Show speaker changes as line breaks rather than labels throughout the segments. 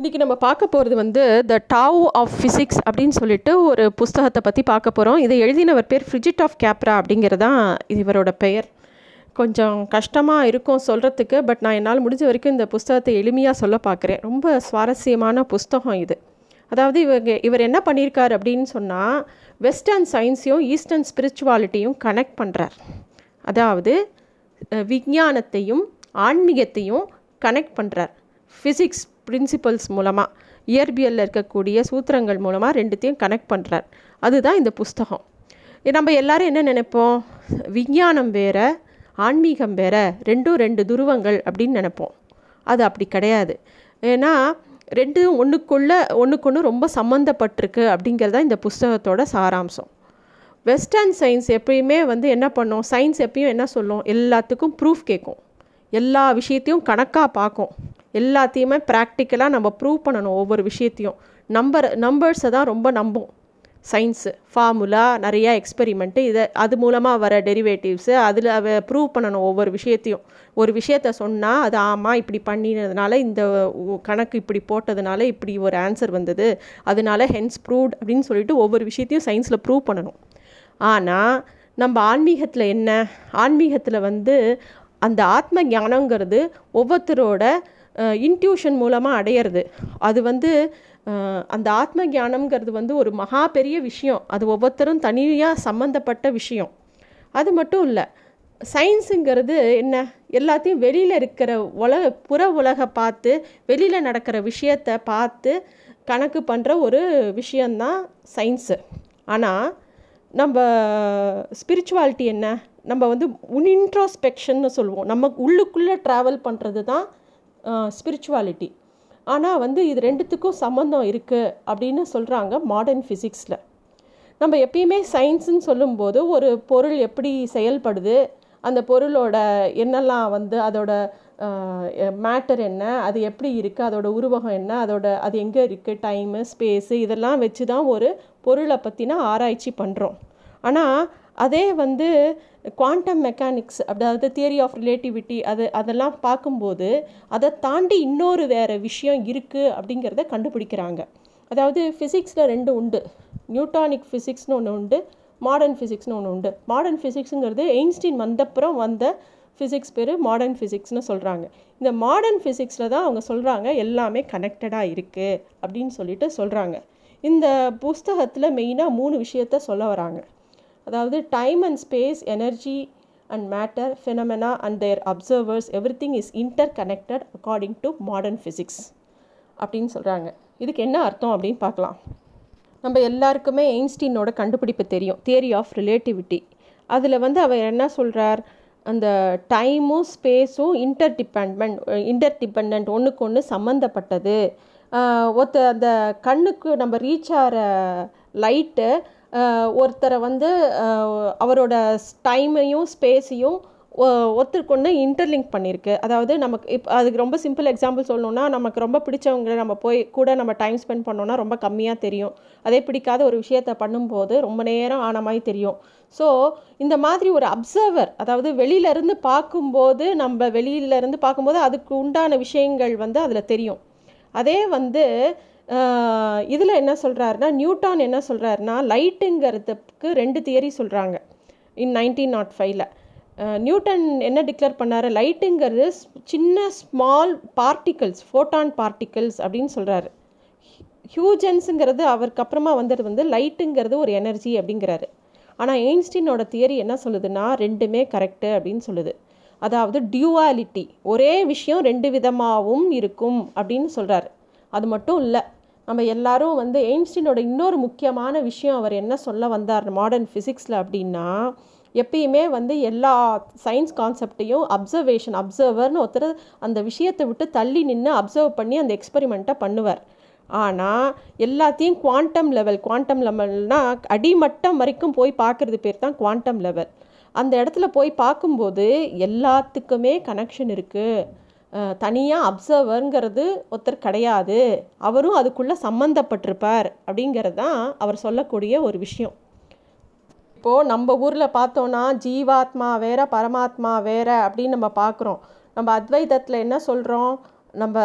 இன்றைக்கி நம்ம பார்க்க போகிறது வந்து த டாவ் ஆஃப் ஃபிசிக்ஸ் அப்படின்னு சொல்லிட்டு ஒரு புஸ்தகத்தை பற்றி பார்க்க போகிறோம் இதை எழுதினவர் பேர் ஃப்ரிஜிட் ஆஃப் கேப்ரா அப்படிங்கிறதான் இவரோட பெயர். கொஞ்சம் கஷ்டமாக இருக்கும் சொல்கிறதுக்கு பட் நான் என்னால் முடிஞ்ச வரைக்கும் இந்த புஸ்தகத்தை எளிமையாக சொல்ல பார்க்குறேன். ரொம்ப சுவாரஸ்யமான புஸ்தகம் இது. அதாவது இவங்க இவர் என்ன பண்ணியிருக்கார் அப்படின்னு சொன்னால் வெஸ்டர்ன் சயின்ஸையும் ஈஸ்டர்ன் ஸ்பிரிச்சுவாலிட்டியும் கனெக்ட் பண்ணுறார் அதாவது விஞ்ஞானத்தையும் ஆன்மீகத்தையும் கனெக்ட் பண்ணுறார் ஃபிசிக்ஸ் பிரின்சிபல்ஸ் மூலமாக இயற்பியலில் இருக்கக்கூடிய சூத்திரங்கள் மூலமாக ரெண்டுத்தையும் கனெக்ட் பண்ணுறார் அதுதான் இந்த புஸ்தகம். நம்ம எல்லாரும் என்ன நினைப்போம்? விஞ்ஞானம் வேற ஆன்மீகம் வேற ரெண்டும் ரெண்டு துருவங்கள் அப்படின்னு நினைப்போம். அது அப்படி கிடையாது. ஏன்னா ரெண்டும் ஒன்றுக்குள்ள ஒன்றுக்கொன்று ரொம்ப சம்மந்தப்பட்டிருக்கு அப்படிங்கிறது தான் இந்த புஸ்தகத்தோட சாராம்சம். வெஸ்டர்ன் சயின்ஸ் எப்பயுமே வந்து என்ன பண்ணும்? சயின்ஸ் எப்பயும் என்ன சொல்லும்? எல்லாத்துக்கும் ப்ரூஃப் கேட்கும். எல்லா விஷயத்தையும் கணக்காக பார்க்கும். எல்லாத்தையுமே ப்ராக்டிக்கலாக நம்ம ப்ரூவ் பண்ணணும் ஒவ்வொரு விஷயத்தையும். நம்பர் நம்பர்ஸை தான் ரொம்ப நம்பும். சயின்ஸு ஃபார்முலா நிறையா எக்ஸ்பெரிமெண்ட்டு இதை அது மூலமாக வர டெரிவேட்டிவ்ஸு அதில் ப்ரூவ் பண்ணணும் ஒவ்வொரு விஷயத்தையும். ஒரு விஷயத்த சொன்னால் அது ஆமாம் இப்படி பண்ணினதுனால இந்த கணக்கு இப்படி போட்டதுனால இப்படி ஒரு ஆன்சர் வந்தது. அதனால ஹென்ஸ் ப்ரூவ்ட் அப்படின்னு சொல்லிட்டு ஒவ்வொரு விஷயத்தையும் சயின்ஸில் ப்ரூவ் பண்ணணும். ஆனால் நம்ம ஆன்மீகத்தில் என்ன? ஆன்மீகத்தில் வந்து அந்த ஆத்ம ஞானங்கிறது ஒவ்வொருத்தரோட இன்ட்யூஷன் மூலமாக அடையிறது. அது வந்து அந்த ஆத்ம ஞானம்ங்கிறது வந்து ஒரு மகா பெரிய விஷயம். அது ஒவ்வொருத்தரும் தனியாக சம்மந்தப்பட்ட விஷயம். அது மட்டும் இல்லை சயின்ஸுங்கிறது என்ன? எல்லாத்தையும் வெளியில் இருக்கிற உலக புற உலக பார்த்து வெளியில் நடக்கிற விஷயத்தை பார்த்து கணக்கு பண்ணுற ஒரு விஷயந்தான் சயின்ஸு ஆனால் நம்ம ஸ்பிரிச்சுவாலிட்டி என்ன? நம்ம வந்து இன்ட்ரோஸ்பெக்ஷன்னு சொல்லுவோம். நம்ம உள்ளுக்குள்ளே ட்ராவல் பண்ணுறது தான் ஸ்பிரிச்சுவாலிட்டி ஆனால் வந்து இது ரெண்டுத்துக்கும் சம்மந்தம் இருக்குது அப்படின்னு சொல்கிறாங்க மாடர்ன் ஃபிசிக்ஸில் நம்ம எப்பயுமே சயின்ஸுன்னு சொல்லும்போது ஒரு பொருள் எப்படி செயல்படுது அந்த பொருளோட என்னெல்லாம் வந்து அதோட மேட்டர் என்ன அது எப்படி இருக்குது அதோட உருவகம் என்ன அதோட அது எங்கே இருக்குது டைமு ஸ்பேஸு இதெல்லாம் வச்சு தான் ஒரு பொருளை பற்றின ஆராய்ச்சி பண்ணுறோம் ஆனால் அதே வந்து குவாண்டம் மெக்கானிக்ஸ் அதாவது தியரி ஆஃப் ரிலேட்டிவிட்டி அது அதெல்லாம் பார்க்கும்போது அதை தாண்டி இன்னொரு வேறு விஷயம் இருக்குது அப்படிங்கிறத கண்டுபிடிக்கிறாங்க. அதாவது ஃபிசிக்ஸில் ரெண்டு உண்டு. நியூட்டானிக் ஃபிசிக்ஸ்னு ஒன்று உண்டு மாடர்ன் ஃபிசிக்ஸ்னு ஒன்று உண்டு. மாடர்ன் ஃபிசிக்ஸுங்கிறது எயின்ஸ்டீன் வந்தப்புறம் வந்த ஃபிசிக்ஸ் பேர் மாடர்ன் ஃபிசிக்ஸ்னு சொல்கிறாங்க இந்த மாடர்ன் ஃபிசிக்ஸில் தான் அவங்க சொல்கிறாங்க எல்லாமே கனெக்டடாக இருக்குது அப்படின்னு சொல்லிட்டு சொல்கிறாங்க இந்த புஸ்தகத்தில் மெயினாக மூணு விஷயத்த சொல்ல வராங்க. அதாவது time and space energy and matter phenomena and their observers everything is interconnected according to modern physics அப்படின்னு சொல்கிறாங்க இதுக்கு என்ன அர்த்தம் அப்படின்னு பார்க்கலாம். நம்ம எல்லாருக்குமே எயின்ஸ்டீனோட கண்டுபிடிப்பு தெரியும். தியரி ஆஃப் ரிலேட்டிவிட்டி அதில் வந்து அவர் என்ன சொல்கிறார் அந்த டைமும் ஸ்பேஸும் இன்டர் டிபெண்ட்மெண்ட் இன்டர் டிபெண்ட் ஒன்றுக்கு ஒன்று சம்மந்தப்பட்டது ஒருத்த அந்த கண்ணுக்கு நம்ம ரீச் ஆகிற லைட்டு ஒருத்தரை வந்து அவரோட டைமையும் ஸ்பேஸையும் ஒருத்தருக்கு ஒன்று இன்டர்லிங்க் பண்ணியிருக்கு. அதாவது நமக்கு இப்போ அதுக்கு ரொம்ப சிம்பிள் எக்ஸாம்பிள் சொல்லணும்னா நமக்கு ரொம்ப பிடிச்சவங்களை நம்ம போய் கூட நம்ம டைம் ஸ்பெண்ட் பண்ணோன்னா ரொம்ப கம்மியாக தெரியும். அதே பிடிக்காத ஒரு விஷயத்தை பண்ணும்போது ரொம்ப நேரம் ஆன மாதிரி தெரியும். ஸோ இந்த மாதிரி ஒரு அப்சர்வர் அதாவது வெளியிலேருந்து பார்க்கும்போது நம்ம வெளியிலேருந்து பார்க்கும்போது அதுக்கு உண்டான விஷயங்கள் வந்து அதில் தெரியும். அதே வந்து இதில் என்ன சொல்கிறாருன்னா நியூட்டான் என்ன சொல்கிறாருன்னா லைட்டுங்கிறதுக்கு ரெண்டு தியரி சொல்கிறாங்க இன் நைன்டீன் நாட் ஃபைவ்ல. நியூட்டன் என்ன டிக்ளேர் பண்ணார்? லைட்டுங்கிறது சின்ன ஸ்மால் பார்ட்டிகல்ஸ் ஃபோட்டான் பார்ட்டிகல்ஸ் அப்படின்னு சொல்கிறாரு ஹியூஜன்ஸுங்கிறது அவருக்கு அப்புறமா வந்தது வந்து லைட்டுங்கிறது ஒரு எனர்ஜி அப்படிங்கிறாரு. ஆனால் எயின்ஸ்டீனோட தியரி என்ன சொல்லுதுன்னா ரெண்டுமே கரெக்டு அப்படின்னு சொல்லுது. அதாவது டியூவாலிட்டி ஒரே விஷயம் ரெண்டு விதமாகவும் இருக்கும் அப்படின்னு சொல்கிறாரு அது மட்டும் இல்லை நம்ம எல்லாரும் வந்து எயின்ஸ்டீனோட இன்னொரு முக்கியமான விஷயம் அவர் என்ன சொல்ல வந்தார் மாடர்ன் ஃபிசிக்ஸில் அப்படின்னா எப்பயுமே வந்து எல்லா சயின்ஸ் கான்செப்டையும் அப்சர்வேஷன் அப்சர்வர்னு ஒருத்தர் அந்த விஷயத்தை விட்டு தள்ளி நின்று அப்சர்வ் பண்ணி அந்த எக்ஸ்பெரிமெண்ட்டை பண்ணுவார். ஆனால் எல்லாத்தையும் குவாண்டம் லெவல் குவாண்டம் லெவல்னா அடிமட்டம் வரைக்கும் போய் பார்க்குறது பேர் தான் குவாண்டம் லெவல் அந்த இடத்துல போய் பார்க்கும்போது எல்லாத்துக்குமே கனெக்ஷன் இருக்குது தனியாக அப்சர்வருங்கிறது ஒருத்தர் கிடையாது. அவரும் அதுக்குள்ளே சம்மந்தப்பட்டிருப்பார் அப்படிங்கிறது தான் அவர் சொல்லக்கூடிய ஒரு விஷயம். இப்போது நம்ம ஊரில் பார்த்தோன்னா ஜீவாத்மா வேற பரமாத்மா வேற அப்படின்னு நம்ம பார்க்குறோம். நம்ம அத்வைதத்தில் என்ன சொல்கிறோம் நம்ம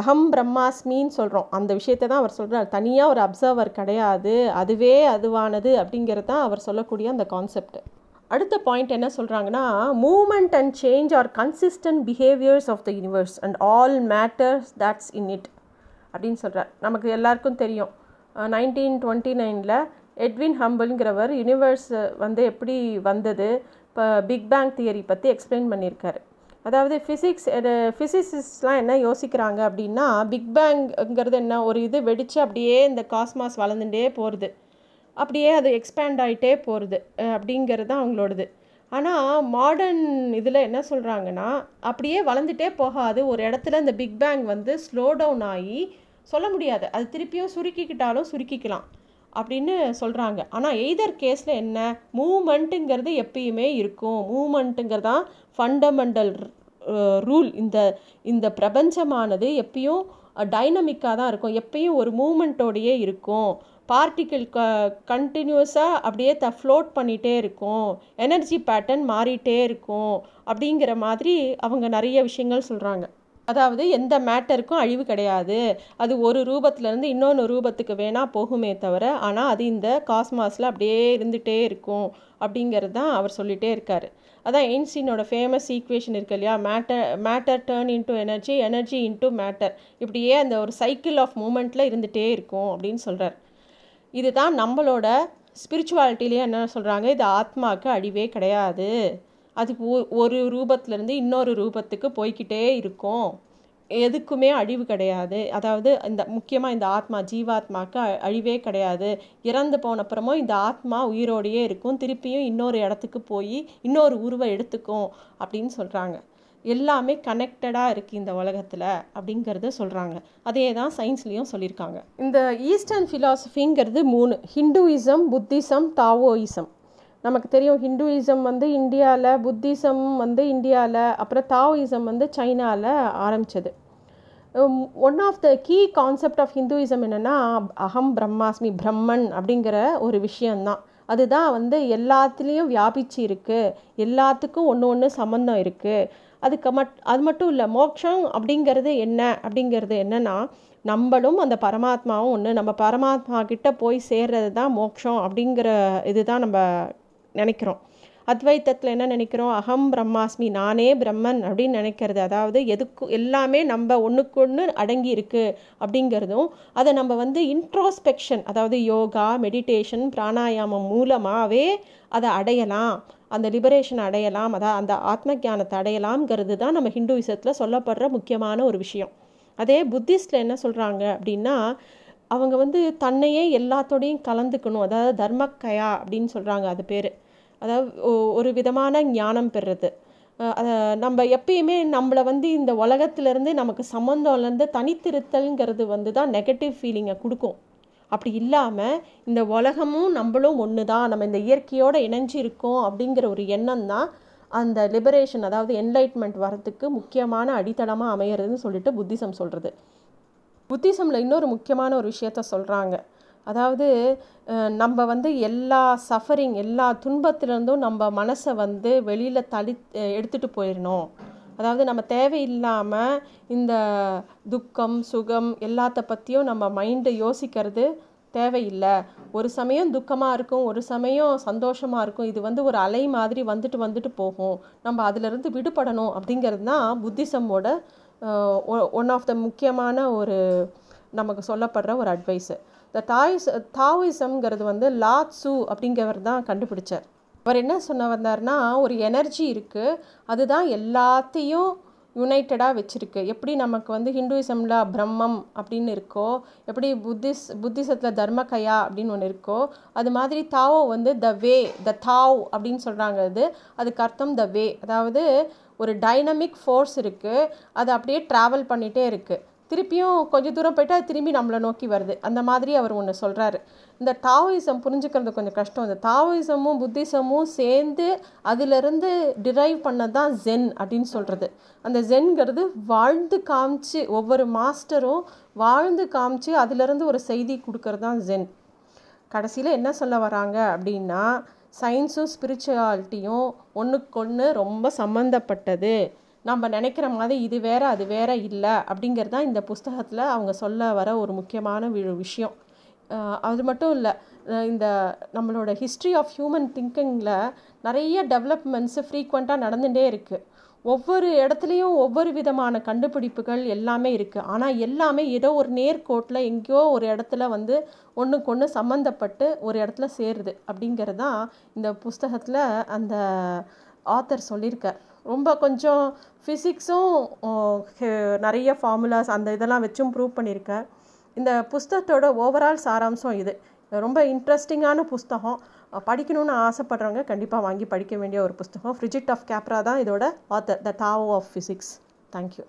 அகம் பிரம்மாஸ்மின்னு சொல்கிறோம் அந்த விஷயத்தை தான் அவர் சொல்கிறார் தனியாக ஒரு அப்சர்வர் கிடையாது. அதுவே அதுவானது அப்படிங்கிறது தான் அவர் சொல்லக்கூடிய அந்த கான்செப்ட். அடுத்த பாயிண்ட் என்ன சொல்கிறாங்கன்னா moment and change are consistent behaviours of the universe and all matters that's in it அப்படின்னு சொல்கிறார் நமக்கு எல்லாருக்கும் தெரியும். நைன்டீன் டுவெண்ட்டி நைனில் எட்வின் ஹம்பிள்ங்கிறவர் யூனிவர்ஸ் வந்து எப்படி வந்தது? இப்போ பிக் பேங் தியரி பற்றி எக்ஸ்பிளைன் பண்ணியிருக்காரு. அதாவது ஃபிசிக்ஸ் ஃபிசிசிஸ்ட்லாம் என்ன யோசிக்கிறாங்க அப்படின்னா பிக் பேங்கிறது என்ன? ஒரு இது வெடித்து அப்படியே இந்த காஸ்மாஸ் வளர்ந்துட்டே போகிறது அப்படியே அது எக்ஸ்பேண்ட் ஆகிட்டே போகிறது அப்படிங்கிறது தான் அவங்களோடது. ஆனால் மாடர்ன் இதில் என்ன சொல்கிறாங்கன்னா அப்படியே வளர்ந்துட்டே போகாது. ஒரு இடத்துல இந்த பிக் பேங் வந்து ஸ்லோ டவுன் ஆகி சொல்ல முடியாது. அது திருப்பியும் சுருக்கிக்கிட்டாலும் சுருக்கிக்கலாம் அப்படின்னு சொல்கிறாங்க ஆனால் எய்தர் கேஸில் என்ன? மூமெண்ட்டுங்கிறது எப்பயுமே இருக்கும். மூமெண்ட்டுங்கிறது தான் ஃபண்டமெண்டல் ரூல் இந்த இந்த பிரபஞ்சமானது எப்பயும் டைனமிக்காக தான் இருக்கும். எப்பயும் ஒரு மூமெண்ட்டோடையே இருக்கும். பார்ட்டிக்கிள் க கண்டினியூஸாக அப்படியே த ஃப்ளோட் பண்ணிகிட்டே இருக்கும். எனர்ஜி பேட்டர்ன் மாறிட்டே இருக்கும். அப்படிங்கிற மாதிரி அவங்க நிறைய விஷயங்கள் சொல்கிறாங்க அதாவது எந்த மேட்டருக்கும் அழிவு கிடையாது. அது ஒரு ரூபத்துலேருந்து இன்னொன்று ரூபத்துக்கு வேணால் போகுமே தவிர ஆனால் அது இந்த காஸ்மாஸில் அப்படியே இருந்துகிட்டே இருக்கும் அப்படிங்கிறது தான் அவர் சொல்லிகிட்டே இருக்கார். அதான் எயின்ஸ்டீனோட ஃபேமஸ் ஈக்குவேஷன் இருக்கு இல்லையா? Matter matter turn into energy energy into matter இப்படியே அந்த ஒரு சைக்கிள் ஆஃப் மூமெண்ட்டில் இருந்துகிட்டே இருக்கும் அப்படின்னு சொல்கிறார் இதுதான் நம்மளோட ஸ்பிரிச்சுவாலிட்டிலேயே என்ன சொல்கிறாங்க இது ஆத்மாவுக்கு அழிவே கிடையாது. அது ஒரு ரூபத்துலேருந்து இன்னொரு ரூபத்துக்கு போய்கிட்டே இருக்கும். எதுக்குமே அழிவு கிடையாது. அதாவது இந்த முக்கியமாக இந்த ஆத்மா ஜீவாத்மாவுக்கு அழிவே கிடையாது. இறந்து போனப்புறமும் இந்த ஆத்மா உயிரோடையே இருக்கும். திருப்பியும் இன்னொரு இடத்துக்கு போய் இன்னொரு உருவை எடுத்துக்கும் அப்படின்னு சொல்கிறாங்க எல்லாமே கனெக்டடாக இருக்குது இந்த உலகத்தில் அப்படிங்கிறத சொல்கிறாங்க அதே தான் சயின்ஸ்லேயும் சொல்லியிருக்காங்க. இந்த ஈஸ்டர்ன் ஃபிலாசபிங்கிறது மூணு. ஹிந்துயிசம் புத்திசம் தாவோயிசம் நமக்கு தெரியும் ஹிந்துயிசம் வந்து இந்தியாவில் புத்திசம் வந்து இந்தியாவில் அப்புறம் தாவோயிசம் வந்து சைனாவில் ஆரம்பித்தது one of the key concept of Hinduism என்னென்னா அகம் பிரம்மாஸ்மி பிரம்மன் அப்படிங்கிற ஒரு விஷயந்தான் அதுதான் வந்து எல்லாத்துலேயும் வியாபிச்சு இருக்குது எல்லாத்துக்கும் ஒன்று ஒன்று சம்மந்தம் இருக்குது அதுக்கு மட் அது மட்டும் இல்லை மோட்சம் அப்படிங்கிறது என்ன? அப்படிங்கிறது என்னென்னா நம்மளும் அந்த பரமாத்மாவும் ஒன்று நம்ம பரமாத்மா கிட்ட போய் சேர்றது தான் மோட்சம் அப்படிங்கிற இதுதான் நம்ம நினைக்கிறோம். அத்வைத்தத்தில் என்ன நினைக்கிறோம்? அகம் பிரம்மாஸ்மி நானே பிரம்மன் அப்படின்னு நினைக்கிறது. அதாவது எதுக்கு எல்லாமே நம்ம ஒன்றுக்கு ஒன்று அடங்கி இருக்குது அப்படிங்கிறதும் அதை நம்ம வந்து இன்ட்ரோஸ்பெக்ஷன் அதாவது யோகா மெடிடேஷன் பிராணாயாமம் மூலமாகவே அதை அடையலாம். அந்த லிபரேஷன் அடையலாம். அதான் அந்த ஆத்ம ஜானத்தை அடையலாம்ங்கிறது தான் நம்ம ஹிந்துவிசத்தில் சொல்லப்படுற முக்கியமான ஒரு விஷயம். அதே புத்திஸ்டில் என்ன சொல்கிறாங்க அப்படின்னா அவங்க வந்து தன்னையே எல்லாத்தோடையும் கலந்துக்கணும். அதாவது தர்மக்கயா அப்படின்னு சொல்கிறாங்க அது பேர். அதாவது ஒரு விதமான ஞானம் பெறுறது. அதை நம்ம எப்பயுமே நம்மளை வந்து இந்த உலகத்திலேருந்து நமக்கு சம்மந்தம்லேருந்து தனித்திருத்தல்ங்கிறது வந்து தான் நெகட்டிவ் ஃபீலிங்கை கொடுக்கும். அப்படி இல்லாமல் இந்த உலகமும் நம்மளும் ஒன்று தான் நம்ம இந்த இயற்கையோடு இணைஞ்சு இருக்கோம் அப்படிங்கிற ஒரு எண்ணம் தான் அந்த லிபரேஷன் அதாவது என்லைட்மெண்ட் வரத்துக்கு முக்கியமான அடித்தளமாக அமையிறதுன்னு சொல்லிட்டு புத்திசம் சொல்கிறது புத்திசமில் இன்னொரு முக்கியமான ஒரு விஷயத்த சொல்கிறாங்க அதாவது நம்ம வந்து எல்லா சஃபரிங் எல்லா துன்பத்திலேருந்தும் நம்ம மனசை வந்து வெளியில் தளி எடுத்துகிட்டு போயிடணும் அதாவது நம்ம தேவையில்லாமல் இந்த துக்கம் சுகம் எல்லாத்த பற்றியும் நம்ம மைண்டை யோசிக்கிறது தேவையில்லை. ஒரு சமயம் துக்கமாக இருக்கும் ஒரு சமயம் சந்தோஷமாக இருக்கும். இது வந்து ஒரு அலை மாதிரி வந்துட்டு வந்துட்டு போகும். நம்ம அதிலிருந்து விடுபடணும் அப்படிங்கிறது தான் புத்திசம்மோட ஒன் ஆஃப் த முக்கியமான ஒரு நமக்கு சொல்லப்படுற ஒரு அட்வைஸு இந்த தாய்ஸ் தாவிசம்ங்கிறது வந்து லாட்ஸு அப்படிங்கிறவர் தான் கண்டுபிடிச்சார். அவர் என்ன சொன்ன வந்தார்னா ஒரு எனர்ஜி இருக்குது அதுதான் எல்லாத்தையும் யுனைட்டடாக வச்சுருக்கு. எப்படி நமக்கு வந்து ஹிந்துயிசமில் பிரம்மம் அப்படின்னு இருக்கோ எப்படி புத்திஸ் புத்திசத்தில் தர்மகயா அப்படின்னு ஒன்று இருக்கோ அது மாதிரி தாவோ வந்து த வே த தாவ் அப்படின்னு சொல்கிறாங்க அது. அதுக்கு அர்த்தம் த வே அதாவது ஒரு டைனமிக் ஃபோர்ஸ் இருக்குது அது அப்படியே ட்ராவல் பண்ணிகிட்டே இருக்குது திருப்பியும் கொஞ்சம் தூரம் போயிட்டு அது திரும்பி நம்மளை நோக்கி வருது. அந்த மாதிரி அவர் ஒன்று சொல்கிறாரு இந்த டாவோயிசம் புரிஞ்சுக்கிறது கொஞ்சம் கஷ்டம். இந்த டாவோயிசமும் புத்திசமும் சேர்ந்து அதிலிருந்து டிரைவ் பண்ணது தான் ஜென் அப்படின்னு சொல்கிறது அந்த ஜென்கிறது வாழ்ந்து காமிச்சு ஒவ்வொரு மாஸ்டரும் வாழ்ந்து காமிச்சு அதிலிருந்து ஒரு செய்தி கொடுக்கறது தான் ஜென் கடைசியில் என்ன சொல்ல வராங்க அப்படின்னா சயின்ஸும் ஸ்பிரிச்சுவாலிட்டியும் ஒன்றுக்கொன்று ரொம்ப சம்மந்தப்பட்டது நம்ம நினைக்கிற மாதிரி இது வேற அது வேற இல்லை அப்படிங்கிறது தான் இந்த புஸ்தகத்தில் அவங்க சொல்ல வர ஒரு முக்கியமான விஷயம். அது மட்டும் இல்லை இந்த நம்மளோட ஹிஸ்ட்ரி ஆஃப் ஹியூமன் திங்கிங்கில் நிறைய டெவலப்மெண்ட்ஸு ஃப்ரீக்வெண்ட்டாக நடந்துகிட்டே இருக்குது ஒவ்வொரு இடத்துலையும் ஒவ்வொரு விதமான கண்டுபிடிப்புகள் எல்லாமே இருக்குது ஆனால் எல்லாமே ஏதோ ஒரு நேர்கோட்டில் எங்கேயோ ஒரு இடத்துல வந்து ஒன்றுக்கு ஒன்று சம்மந்தப்பட்டு ஒரு இடத்துல சேருது அப்படிங்கிறது தான் இந்த புஸ்தகத்தில் அந்த ஆத்தர் சொல்லியிருக்கார். ரொம்ப கொஞ்சம் ஃபிசிக்ஸும் நிறைய ஃபார்முலாஸ் அந்த இதெல்லாம் வச்சும் ப்ரூவ் பண்ணியிருக்கார். இந்த புஸ்தகத்தோட ஓவரால் சாராம்சம் இது. ரொம்ப இன்ட்ரெஸ்டிங்கான புஸ்தகம். படிக்கணும்னு ஆசைப்படுறவங்க கண்டிப்பாக வாங்கி படிக்க வேண்டிய ஒரு புஸ்தகம். ஃப்ரிஜிட் ஆஃப் கேப்ரா தான் இதோட author the Tao of physics thank you